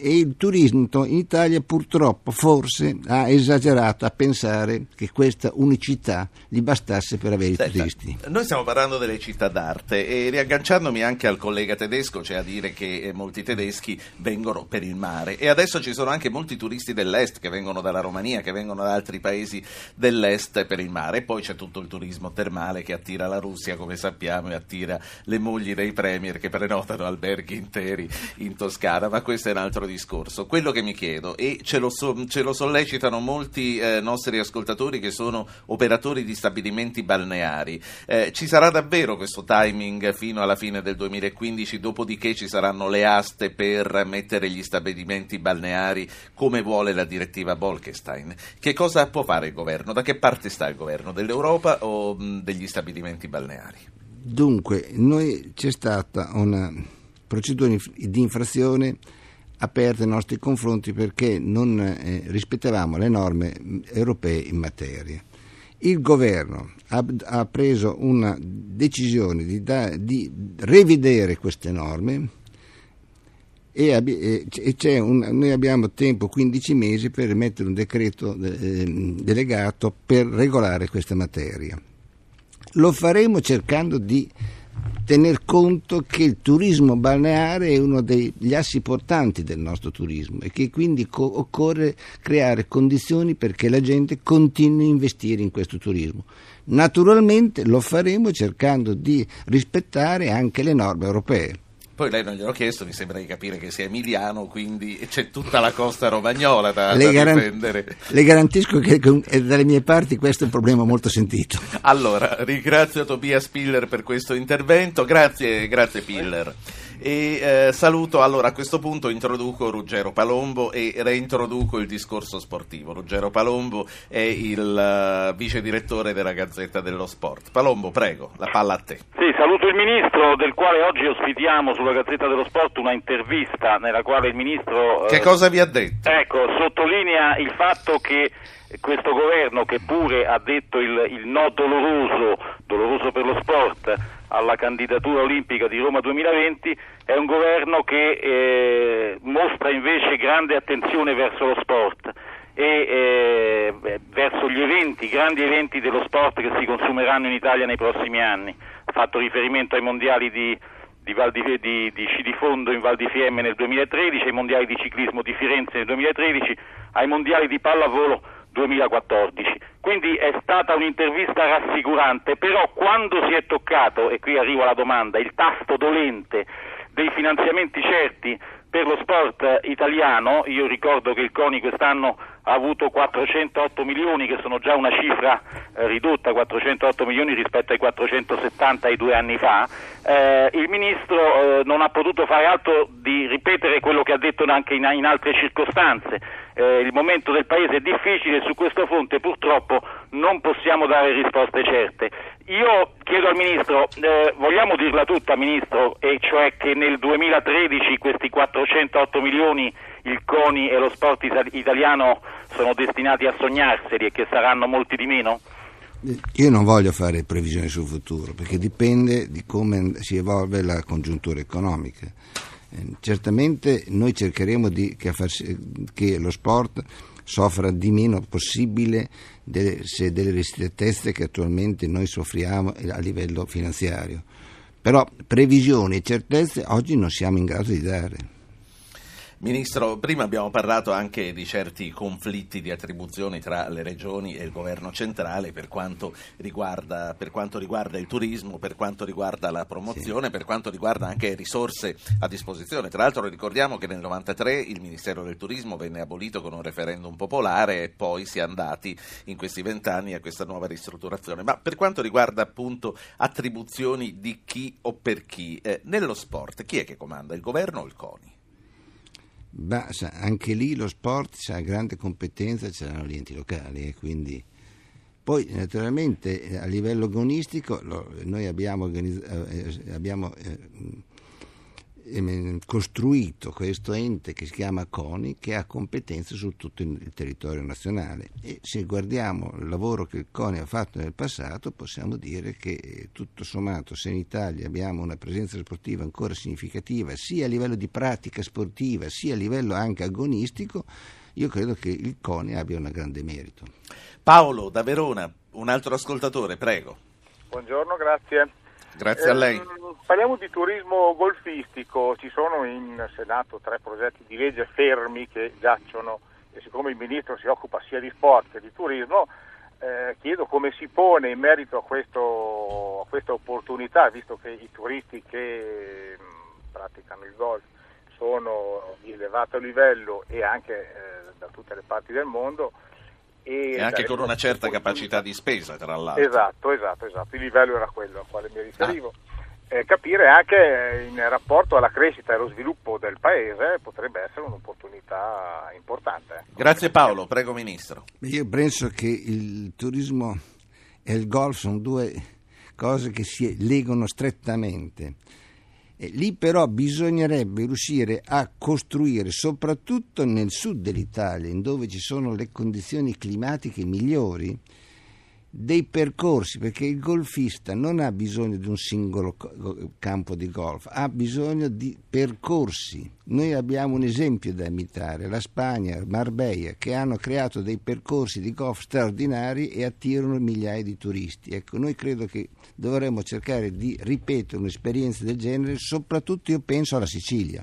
e, il turismo in Italia purtroppo forse ha esagerato a pensare che questa unicità gli bastasse per avere Senta, i turisti. Noi stiamo parlando delle città d'arte e riagganciandomi anche al collega tedesco, c'è a dire che eh, molti tedeschi vengono per il mare e adesso ci sono anche molti turisti dell'est che vengono dalla Romania, che vengono da altri paesi dell'est per il mare e poi c'è tutto il turismo termale che attira la Russia come sappiamo e attira le mogli dei premier che prenotano alberghi interi in Toscana. Ma questo è un altro discorso. Quello che mi chiedo, e ce lo, so, ce lo sollecitano molti eh, nostri ascoltatori che sono operatori di stabilimenti balneari, eh, ci sarà davvero questo timing fino alla fine del 2015, dopodiché ci saranno le aste per mettere gli stabilimenti balneari come vuole la direttiva Bolkestein. Che cosa può fare il governo? Da che parte sta il governo? Dell'Europa o mh, degli stabilimenti balneari? Dunque, noi c'è stata una procedura di infrazione aperte nei nostri confronti perché non eh, rispettavamo le norme europee in materia. Il governo ha, ha preso una decisione di, da, di, rivedere queste norme e, e, e un, noi abbiamo tempo 15 mesi per emettere un decreto eh, delegato per regolare questa materia. Lo faremo cercando di tener conto che il turismo balneare è uno degli assi portanti del nostro turismo e che quindi co- occorre creare condizioni perché la gente continui a investire in questo turismo. Naturalmente lo faremo cercando di rispettare anche le norme europee. Poi lei non gliel'ho chiesto, mi sembra di capire che sia emiliano, quindi c'è tutta la costa romagnola da, le da garan- difendere. Le garantisco che con- eh, dalle mie parti questo è un problema molto sentito. Allora, ringrazio Tobias Piller per questo intervento, grazie, grazie Piller. E eh, saluto, allora a questo punto introduco Ruggero Palombo e reintroduco il discorso sportivo. Ruggero Palombo è il eh, vice direttore della Gazzetta dello Sport. Palombo, prego, la palla a te. Sì, saluto il Ministro, del quale oggi ospitiamo sulla Gazzetta dello Sport una intervista nella quale il Ministro... eh, Che cosa vi ha detto? Ecco, sottolinea il fatto che questo governo, che pure ha detto il, il no doloroso, doloroso per lo sport, alla candidatura olimpica di Roma 2020, è un governo che eh, mostra invece grande attenzione verso lo sport e eh, beh, verso gli eventi, grandi eventi dello sport che si consumeranno in Italia nei prossimi anni. Ha fatto riferimento ai mondiali di, di, di, di, di sci di fondo in Val di Fiemme nel 2013, ai mondiali di ciclismo di Firenze nel 2013, ai mondiali di pallavolo 2014. Quindi è stata un'intervista rassicurante, però quando si è toccato, e qui arrivo alla domanda, il tasto dolente dei finanziamenti certi per lo sport italiano, io ricordo che il CONI quest'anno ha avuto 408 milioni, che sono già una cifra eh, ridotta, 408 milioni rispetto ai 470 di due anni fa, eh, il Ministro eh, non ha potuto fare altro di ripetere quello che ha detto anche in, in altre circostanze. Eh, il momento del Paese è difficile e su questo fronte purtroppo non possiamo dare risposte certe. Io chiedo al Ministro, eh, vogliamo dirla tutta Ministro, e cioè che nel 2013 questi 408 milioni il CONI e lo sport italiano sono destinati a sognarseli e che saranno molti di meno? Io non voglio fare previsioni sul futuro perché dipende di come si evolve la congiuntura economica. Eh, certamente noi cercheremo di, che, che, lo sport soffra di meno possibile delle, delle ristrettezze che attualmente noi soffriamo a livello finanziario. Però previsioni e certezze oggi non siamo in grado di dare. Ministro, prima abbiamo parlato anche di certi conflitti di attribuzioni tra le regioni e il governo centrale per quanto riguarda, per quanto riguarda il turismo, per quanto riguarda la promozione, sì. per quanto riguarda anche risorse a disposizione. Tra l'altro ricordiamo che nel 1993 il Ministero del Turismo venne abolito con un referendum popolare e poi si è andati in questi vent'anni a questa nuova ristrutturazione. Ma per quanto riguarda appunto attribuzioni di chi o per chi, eh, nello sport chi è che comanda, il governo o il CONI? Beh, anche lì lo sport ha grande competenza, c'erano gli enti locali e quindi... Poi naturalmente a livello agonistico noi abbiamo, eh, abbiamo eh, costruito questo ente che si chiama CONI che ha competenze su tutto il territorio nazionale e se guardiamo il lavoro che il CONI ha fatto nel passato possiamo dire che tutto sommato se in Italia abbiamo una presenza sportiva ancora significativa sia a livello di pratica sportiva sia a livello anche agonistico io credo che il CONI abbia un grande merito. Paolo da Verona, un altro ascoltatore, prego. Buongiorno, grazie. Grazie a lei. Eh, parliamo di turismo golfistico, ci sono in Senato tre progetti di legge fermi che giacciono e siccome il Ministro si occupa sia di sport che di turismo, eh, chiedo come si pone in merito a, questo, a, questa opportunità, visto che i turisti che mm, praticano il golf sono di elevato livello e anche eh, da tutte le parti del mondo, e, e anche con una certa capacità di spesa, tra l'altro. Esatto, esatto, esatto. Il livello era quello al quale mi riferivo. Ah. Eh, capire anche in rapporto alla crescita e allo sviluppo del paese potrebbe essere un'opportunità importante. Grazie Paolo, prego Ministro. Io penso che il turismo e il golf sono due cose che si legano strettamente. Lì però bisognerebbe riuscire a costruire, soprattutto nel sud dell'Italia, dove ci sono le condizioni climatiche migliori, dei percorsi, perché il golfista non ha bisogno di un singolo campo di golf, ha bisogno di percorsi. Noi abbiamo un esempio da imitare, la Spagna, Marbella, che hanno creato dei percorsi di golf straordinari e attirano migliaia di turisti. Ecco, noi credo che dovremmo cercare di ripetere un'esperienza del genere, soprattutto io penso alla Sicilia.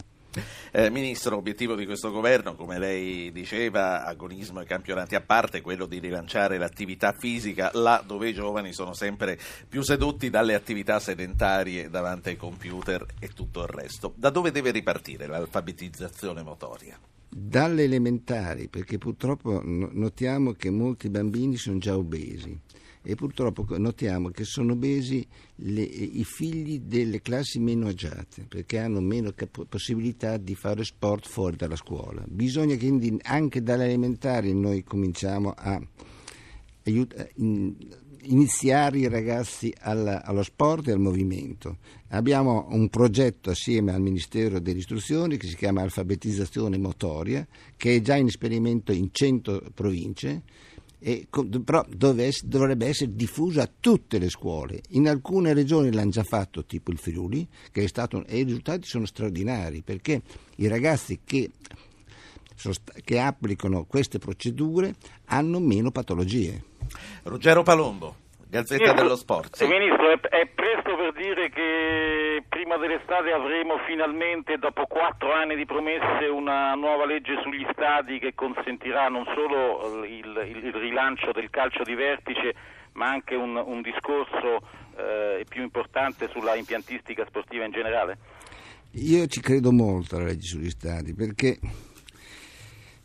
Eh, Ministro, obiettivo di questo governo, come lei diceva, agonismo e campionati a parte, quello di rilanciare l'attività fisica là dove i giovani sono sempre più sedotti dalle attività sedentarie davanti ai computer e tutto il resto. Da dove deve ripartire l'alfabetizzazione motoria? Dalle elementari, perché purtroppo notiamo che molti bambini sono già obesi e purtroppo notiamo che sono obesi le, i figli delle classi meno agiate perché hanno meno cap- possibilità di fare sport fuori dalla scuola. Bisogna quindi anche dalle elementari noi cominciamo a aiut- in, iniziare i ragazzi alla, allo sport e al movimento. Abbiamo un progetto assieme al Ministero dell'Istruzione che si chiama Alfabetizzazione Motoria, che è già in esperimento in 100 province e, però dovrebbe essere diffusa a tutte le scuole. In alcune regioni l'hanno già fatto, tipo il Friuli, stato, e i risultati sono straordinari perché i ragazzi che, che applicano queste procedure hanno meno patologie. Ruggero Palombo. Gazzetta dello Sport. Sì. Ministro, è, è, presto per dire che prima dell'estate avremo finalmente, dopo quattro anni di promesse, una nuova legge sugli stadi che consentirà non solo il, il, il rilancio del calcio di vertice, ma anche un, un discorso eh, più importante sulla impiantistica sportiva in generale? Io ci credo molto alla legge sugli stadi perché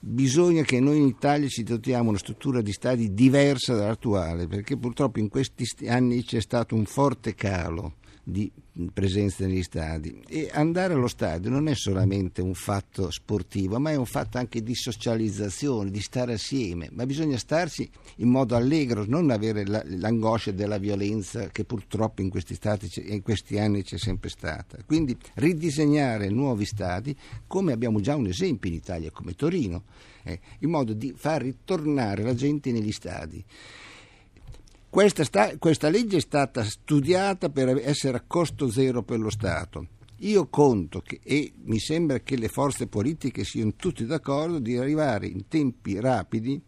bisogna che noi in Italia ci dotiamo una struttura di stadi diversa dall'attuale, perché purtroppo in questi anni c'è stato un forte calo di presenza negli stadi. E andare allo stadio non è solamente un fatto sportivo ma è un fatto anche di socializzazione di stare assieme. Ma bisogna starci in modo allegro non avere la, l'angoscia della violenza che purtroppo in questi, stati, in questi anni c'è sempre stata. Quindi ridisegnare nuovi stadi come abbiamo già un esempio in Italia come Torino eh, in modo di far ritornare la gente negli stadi questa, sta, questa legge è stata studiata per essere a costo zero per lo Stato. Io conto che, e mi sembra che le forze politiche siano tutti d'accordo di arrivare in tempi rapidi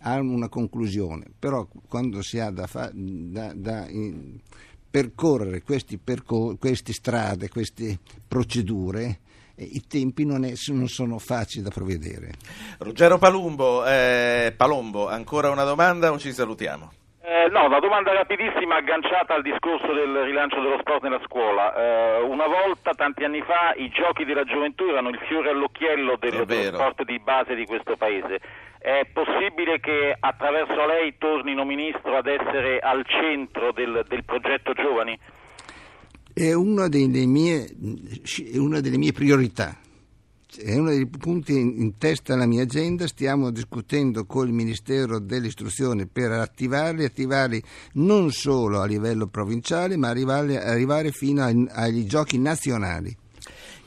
a una conclusione, però quando si ha da, fa, da, da in, percorrere queste percor- strade, queste procedure, eh, i tempi non, è, non, sono facili da provvedere. Ruggero Palumbo, eh, Palombo, ancora una domanda o ci salutiamo? Eh, no, una domanda rapidissima agganciata al discorso del rilancio dello sport nella scuola. Eh, una volta, tanti anni fa, i giochi della gioventù erano il fiore all'occhiello del, dello sport di base di questo paese. È possibile che attraverso lei tornino ministro ad essere al centro del, del progetto giovani? È una delle mie, è una delle mie priorità è uno dei punti in testa alla mia agenda, stiamo discutendo con il Ministero dell'Istruzione per attivarli, attivarli non solo a livello provinciale ma arrivare, arrivare fino ai, ai giochi nazionali.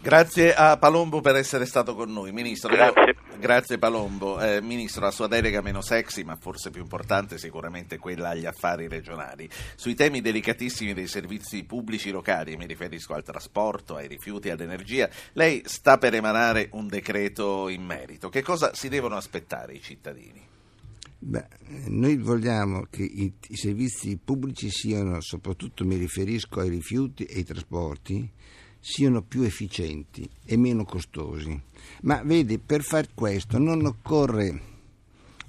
Grazie a Palombo per essere stato con noi, Ministro. Grazie. Grazie Palombo. Eh, Ministro, la sua delega meno sexy, ma forse più importante, sicuramente quella agli affari regionali. Sui temi delicatissimi dei servizi pubblici locali, mi riferisco al trasporto, ai rifiuti, all'energia, lei sta per emanare un decreto in merito. Che cosa si devono aspettare i cittadini? Beh, noi vogliamo che i, i servizi pubblici siano, soprattutto mi riferisco ai rifiuti e ai trasporti, siano più efficienti e meno costosi. Ma vedi, per far questo non occorre,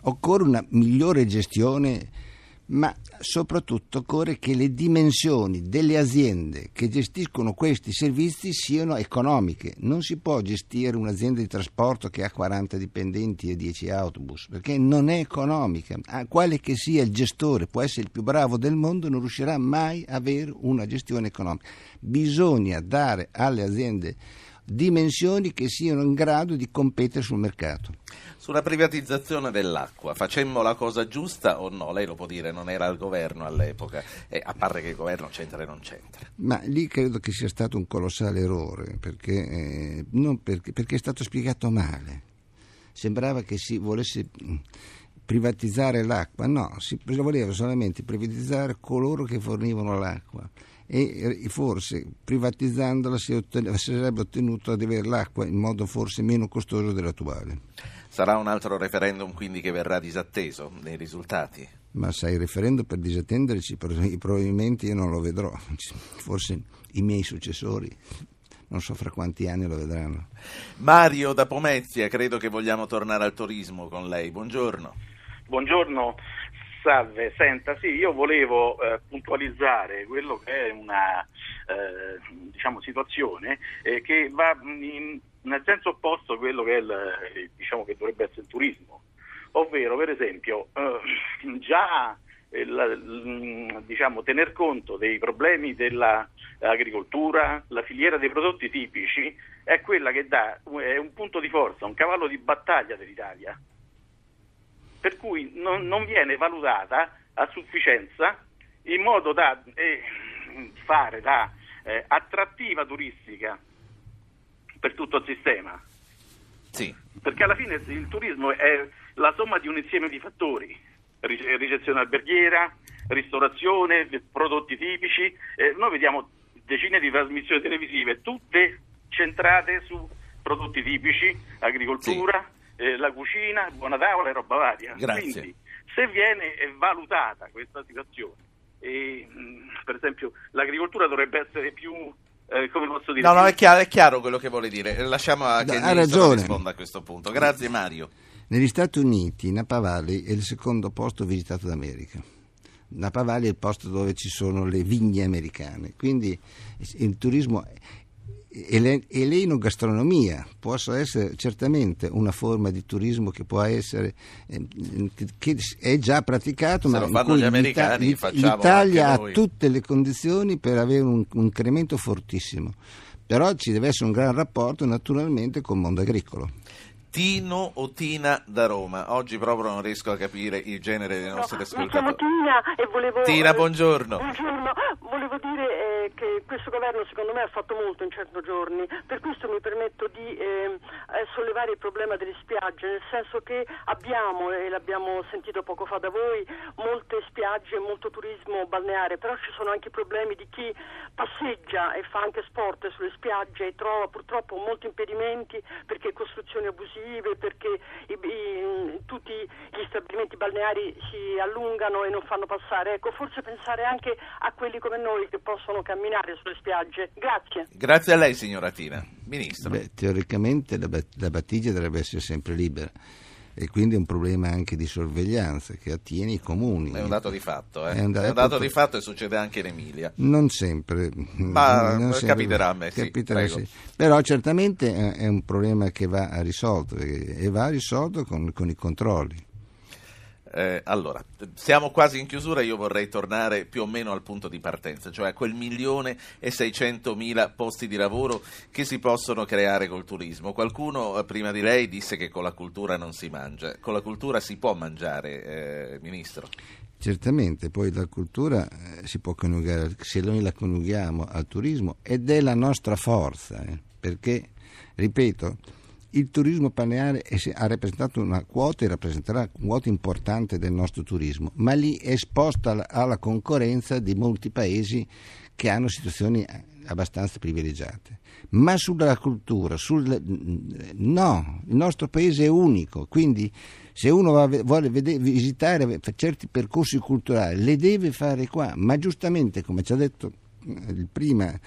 occorre una migliore gestione ma soprattutto occorre che le dimensioni delle aziende che gestiscono questi servizi siano economiche. Non si può gestire un'azienda di trasporto che ha 40 dipendenti e 10 autobus, perché non è economica. Ah, quale che sia il gestore, può essere il più bravo del mondo, non riuscirà mai a avere una gestione economica. Bisogna dare alle aziende dimensioni che siano in grado di competere sul mercato. Sulla privatizzazione dell'acqua, facemmo la cosa giusta o no? Lei lo può dire, non era al governo all'epoca, eh, a parte che il governo c'entra e non c'entra. Ma lì credo che sia stato un colossale errore, perché, eh, perché, perché è stato spiegato male. Sembrava che si volesse privatizzare l'acqua, no, si voleva solamente privatizzare coloro che fornivano l'acqua e forse privatizzandola si, otten- si sarebbe ottenuto ad avere l'acqua in modo forse meno costoso dell'attuale. Sarà un altro referendum quindi che verrà disatteso nei risultati? Ma sai, il referendum per disattenderci probabilmente io non lo vedrò, forse i miei successori non so fra quanti anni lo vedranno. Mario da Pomezia, credo che vogliamo tornare al turismo con lei. Buongiorno. Buongiorno, salve. Senta, sì, io volevo eh, puntualizzare quello che è una eh, diciamo, situazione eh, che va in, nel senso opposto a quello che, il, eh, diciamo, che dovrebbe essere il turismo. Ovvero, per esempio, eh, già il, diciamo, tener conto dei problemi dell'agricoltura, la filiera dei prodotti tipici, è quella che dà è un punto di forza, un cavallo di battaglia dell'Italia. Per cui non, non viene valutata a sufficienza in modo da eh, fare da eh, attrattiva turistica per tutto il sistema. Sì. Perché alla fine il turismo è la somma di un insieme di fattori ricezione alberghiera, ristorazione, prodotti tipici. Eh, noi vediamo decine di trasmissioni televisive, tutte centrate su prodotti tipici, agricoltura, sì. Eh, la cucina, buona tavola e roba varia. Grazie. Quindi, se viene valutata questa situazione, e, per esempio l'agricoltura dovrebbe essere più eh, come posso dire? No, no, è chiaro, è chiaro, quello che vuole dire. Lasciamo a che ha ragione. risponda a questo punto. Grazie Mario. Negli Stati Uniti Napa Valley è il secondo posto visitato d'America. Napa Valley è il posto dove ci sono le vigne americane, quindi il turismo e l'enogastronomia può essere certamente una forma di turismo che può essere eh, che è già praticato Se ma in cui l'Ita- l'Italia ha tutte le condizioni per avere un, un incremento fortissimo però ci deve essere un gran rapporto naturalmente col mondo agricolo Tino o Tina da Roma. Oggi proprio non riesco a capire il genere dei nostri no, ascoltatori. Tina e volevo... Tina, buongiorno. Buongiorno, volevo dire che questo governo secondo me ha fatto molto in certi giorni, per questo mi permetto di eh, sollevare il problema delle spiagge, nel senso che abbiamo, e l'abbiamo sentito poco fa da voi, molte spiagge, molto turismo balneare, però ci sono anche problemi di chi passeggia e fa anche sport sulle spiagge e trova purtroppo molti impedimenti perché costruzioni abusive perché i, i, tutti gli stabilimenti balneari si allungano e non fanno passare. Ecco, forse pensare anche a quelli come noi che possono camminare sulle spiagge. Grazie. Grazie a lei, signora Tina. Ministro. Beh, teoricamente la, la Battigia dovrebbe essere sempre libera e quindi è un problema anche di sorveglianza che attiene i comuni. È un dato di fatto, eh? è un, da- è un dato di fatto e succede anche in Emilia. Non sempre, ma non sempre, capiterà a me, sì, capiterà, sì. Però certamente è un problema che va risolto e va risolto con, con i controlli. Eh, allora, siamo quasi in chiusura, io vorrei tornare più o meno al punto di partenza, cioè a quel milione e mila posti di lavoro che si possono creare col turismo. Qualcuno eh, prima di lei disse che con la cultura non si mangia, con la cultura si può mangiare, eh, Ministro? Certamente, poi la cultura eh, si può coniugare, se noi la coniughiamo al turismo, ed è la nostra forza, eh, perché, ripeto, il turismo balneare ha rappresentato una quota e rappresenterà una quota importante del nostro turismo, ma lì è esposta alla concorrenza di molti paesi che hanno situazioni abbastanza privilegiate. Ma sulla cultura, sul, no, il nostro paese è unico, quindi se uno vuole visitare certi percorsi culturali, le deve fare qua, ma giustamente, come ci ha detto il prima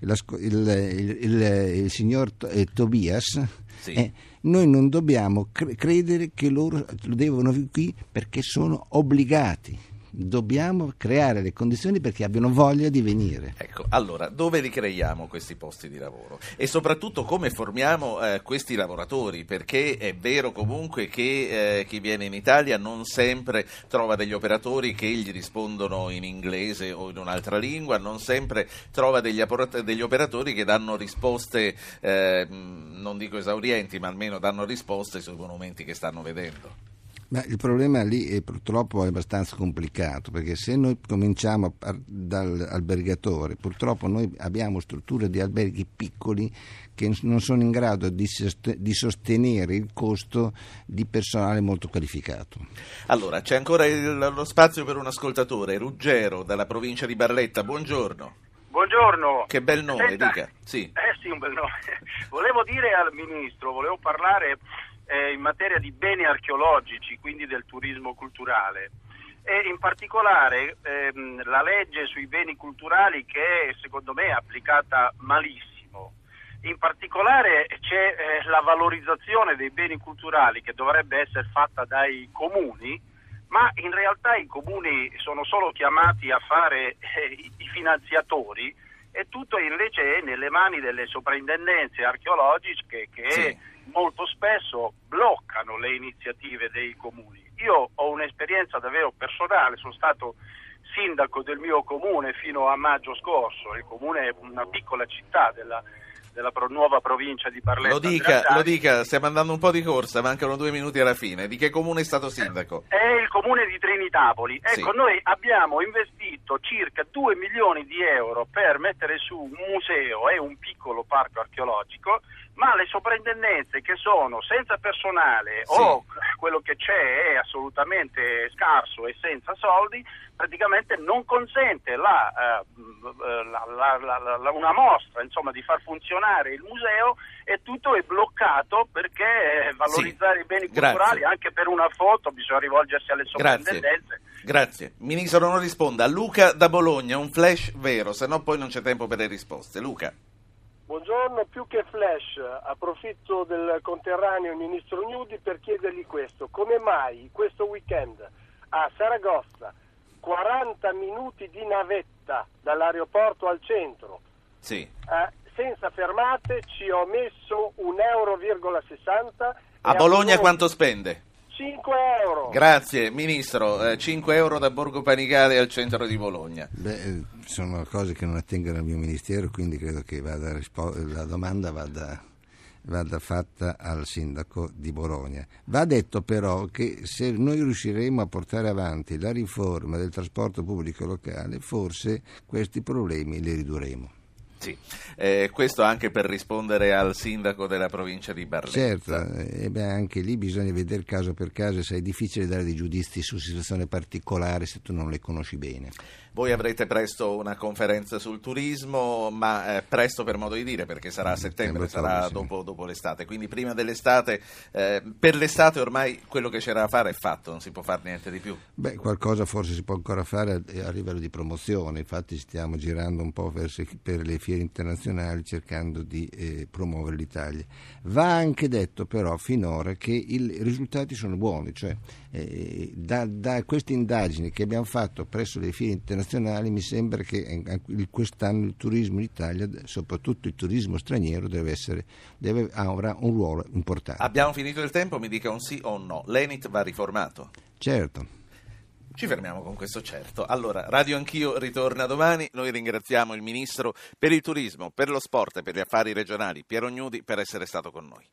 il, il, il, il signor Tobias, sì. eh, noi non dobbiamo cre- credere che loro lo devono qui perché sono obbligati dobbiamo creare le condizioni perché abbiano voglia di venire. Ecco, allora, dove ricreiamo questi posti di lavoro? E soprattutto come formiamo eh, questi lavoratori? Perché è vero comunque che eh, chi viene in Italia non sempre trova degli operatori che gli rispondono in inglese o in un'altra lingua, non sempre trova degli, degli operatori che danno risposte, eh, non dico esaurienti, ma almeno danno risposte sui monumenti che stanno vedendo. Ma il problema lì è, purtroppo è abbastanza complicato perché se noi cominciamo dall'albergatore, purtroppo noi abbiamo strutture di alberghi piccoli che non sono in grado di, sostenere il costo di personale molto qualificato. Allora, c'è ancora il, lo spazio per un ascoltatore, Ruggero dalla provincia di Barletta, buongiorno. Buongiorno. Che bel nome, Senta, dica. Sì. Eh sì, un bel nome. volevo dire al Ministro, volevo parlare eh, in materia di beni archeologici, quindi del turismo culturale e in particolare ehm, la legge sui beni culturali che secondo me è applicata malissimo. In particolare c'è eh, la valorizzazione dei beni culturali che dovrebbe essere fatta dai comuni, ma in realtà i comuni sono solo chiamati a fare eh, i finanziatori e tutto invece è nelle mani delle soprintendenze archeologiche che sì. molto spesso bloccano le iniziative dei comuni. Io ho un'esperienza davvero personale, sono stato sindaco del mio comune fino a maggio scorso, il comune è una piccola città della, della pro, nuova provincia di Barletta. Lo dica, lo dica, stiamo andando un po' di corsa, mancano due minuti alla fine. Di che comune è stato sindaco? È il comune di Trinitapoli. Ecco, sì. noi abbiamo investito circa 2 milioni di euro per mettere su un museo e un piccolo parco archeologico, ma le soprintendenze che sono senza personale sì. o quello che c'è è assolutamente scarso e senza soldi, praticamente non consente la, uh, la, la, una mostra insomma, di far funzionare il museo e tutto è bloccato perché valorizzare sì. i beni culturali Grazie. anche per una foto bisogna rivolgersi alle soprintendenze. Grazie. Grazie. Ministro non risponda. Luca da Bologna, un flash vero, se no poi non c'è tempo per le risposte. Luca. Buongiorno, più che flash, approfitto del conterraneo ministro Gnudi per chiedergli questo. Come mai questo weekend a Saragozza 40 minuti di navetta dall'aeroporto al centro, sì. eh, senza fermate, ci ho messo 1,60 euro. A Bologna quanto spende? 5 euro. Grazie, Ministro. Eh, 5 euro da Borgo Panigale al centro di Bologna. Beh, eh, sono cose che non attengono al mio Ministero, quindi credo che rispo- la domanda vada, vada, fatta al Sindaco di Bologna. Va detto però che se noi riusciremo a portare avanti la riforma del trasporto pubblico locale, forse questi problemi li ridurremo. Sì, eh, questo anche per rispondere al sindaco della provincia di Barletta. Certo, eh, beh, anche lì bisogna vedere caso per caso se è difficile dare dei giudizi su situazioni particolari se tu non le conosci bene. Voi avrete presto una conferenza sul turismo, ma eh, presto per modo di dire, perché sarà a settembre, sarà dopo, dopo, l'estate. Quindi prima dell'estate, eh, per l'estate ormai quello che c'era da fare è fatto, non si può fare niente di più. Beh, qualcosa forse si può ancora fare a, a livello di promozione, infatti stiamo girando un po' verso, per le fiere internazionali cercando di eh, promuovere l'Italia. Va anche detto però finora che i risultati sono buoni, cioè eh, da, da queste indagini che abbiamo fatto presso le fiere internazionali, internazionali mi sembra che eh, quest'anno il turismo in Italia, soprattutto il turismo straniero, deve essere, deve, avrà un ruolo importante. Abbiamo finito il tempo, mi dica un sì o un no. L'Enit va riformato? Certo. Ci fermiamo con questo certo. Allora, Radio Anch'io ritorna domani. Noi ringraziamo il Ministro per il turismo, per lo sport e per gli affari regionali, Piero Gnudi, per essere stato con noi.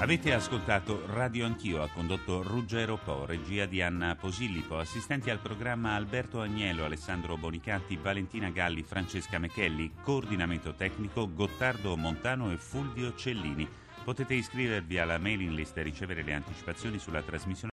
Avete ascoltato Radio Anch'io, ha condotto Ruggero Po, regia di Anna Posillipo, assistenti al programma Alberto Agnello, Alessandro Bonicatti, Valentina Galli, Francesca Mechelli, coordinamento tecnico Gottardo Montano e Fulvio Cellini. Potete iscrivervi alla mailing list e ricevere le anticipazioni sulla trasmissione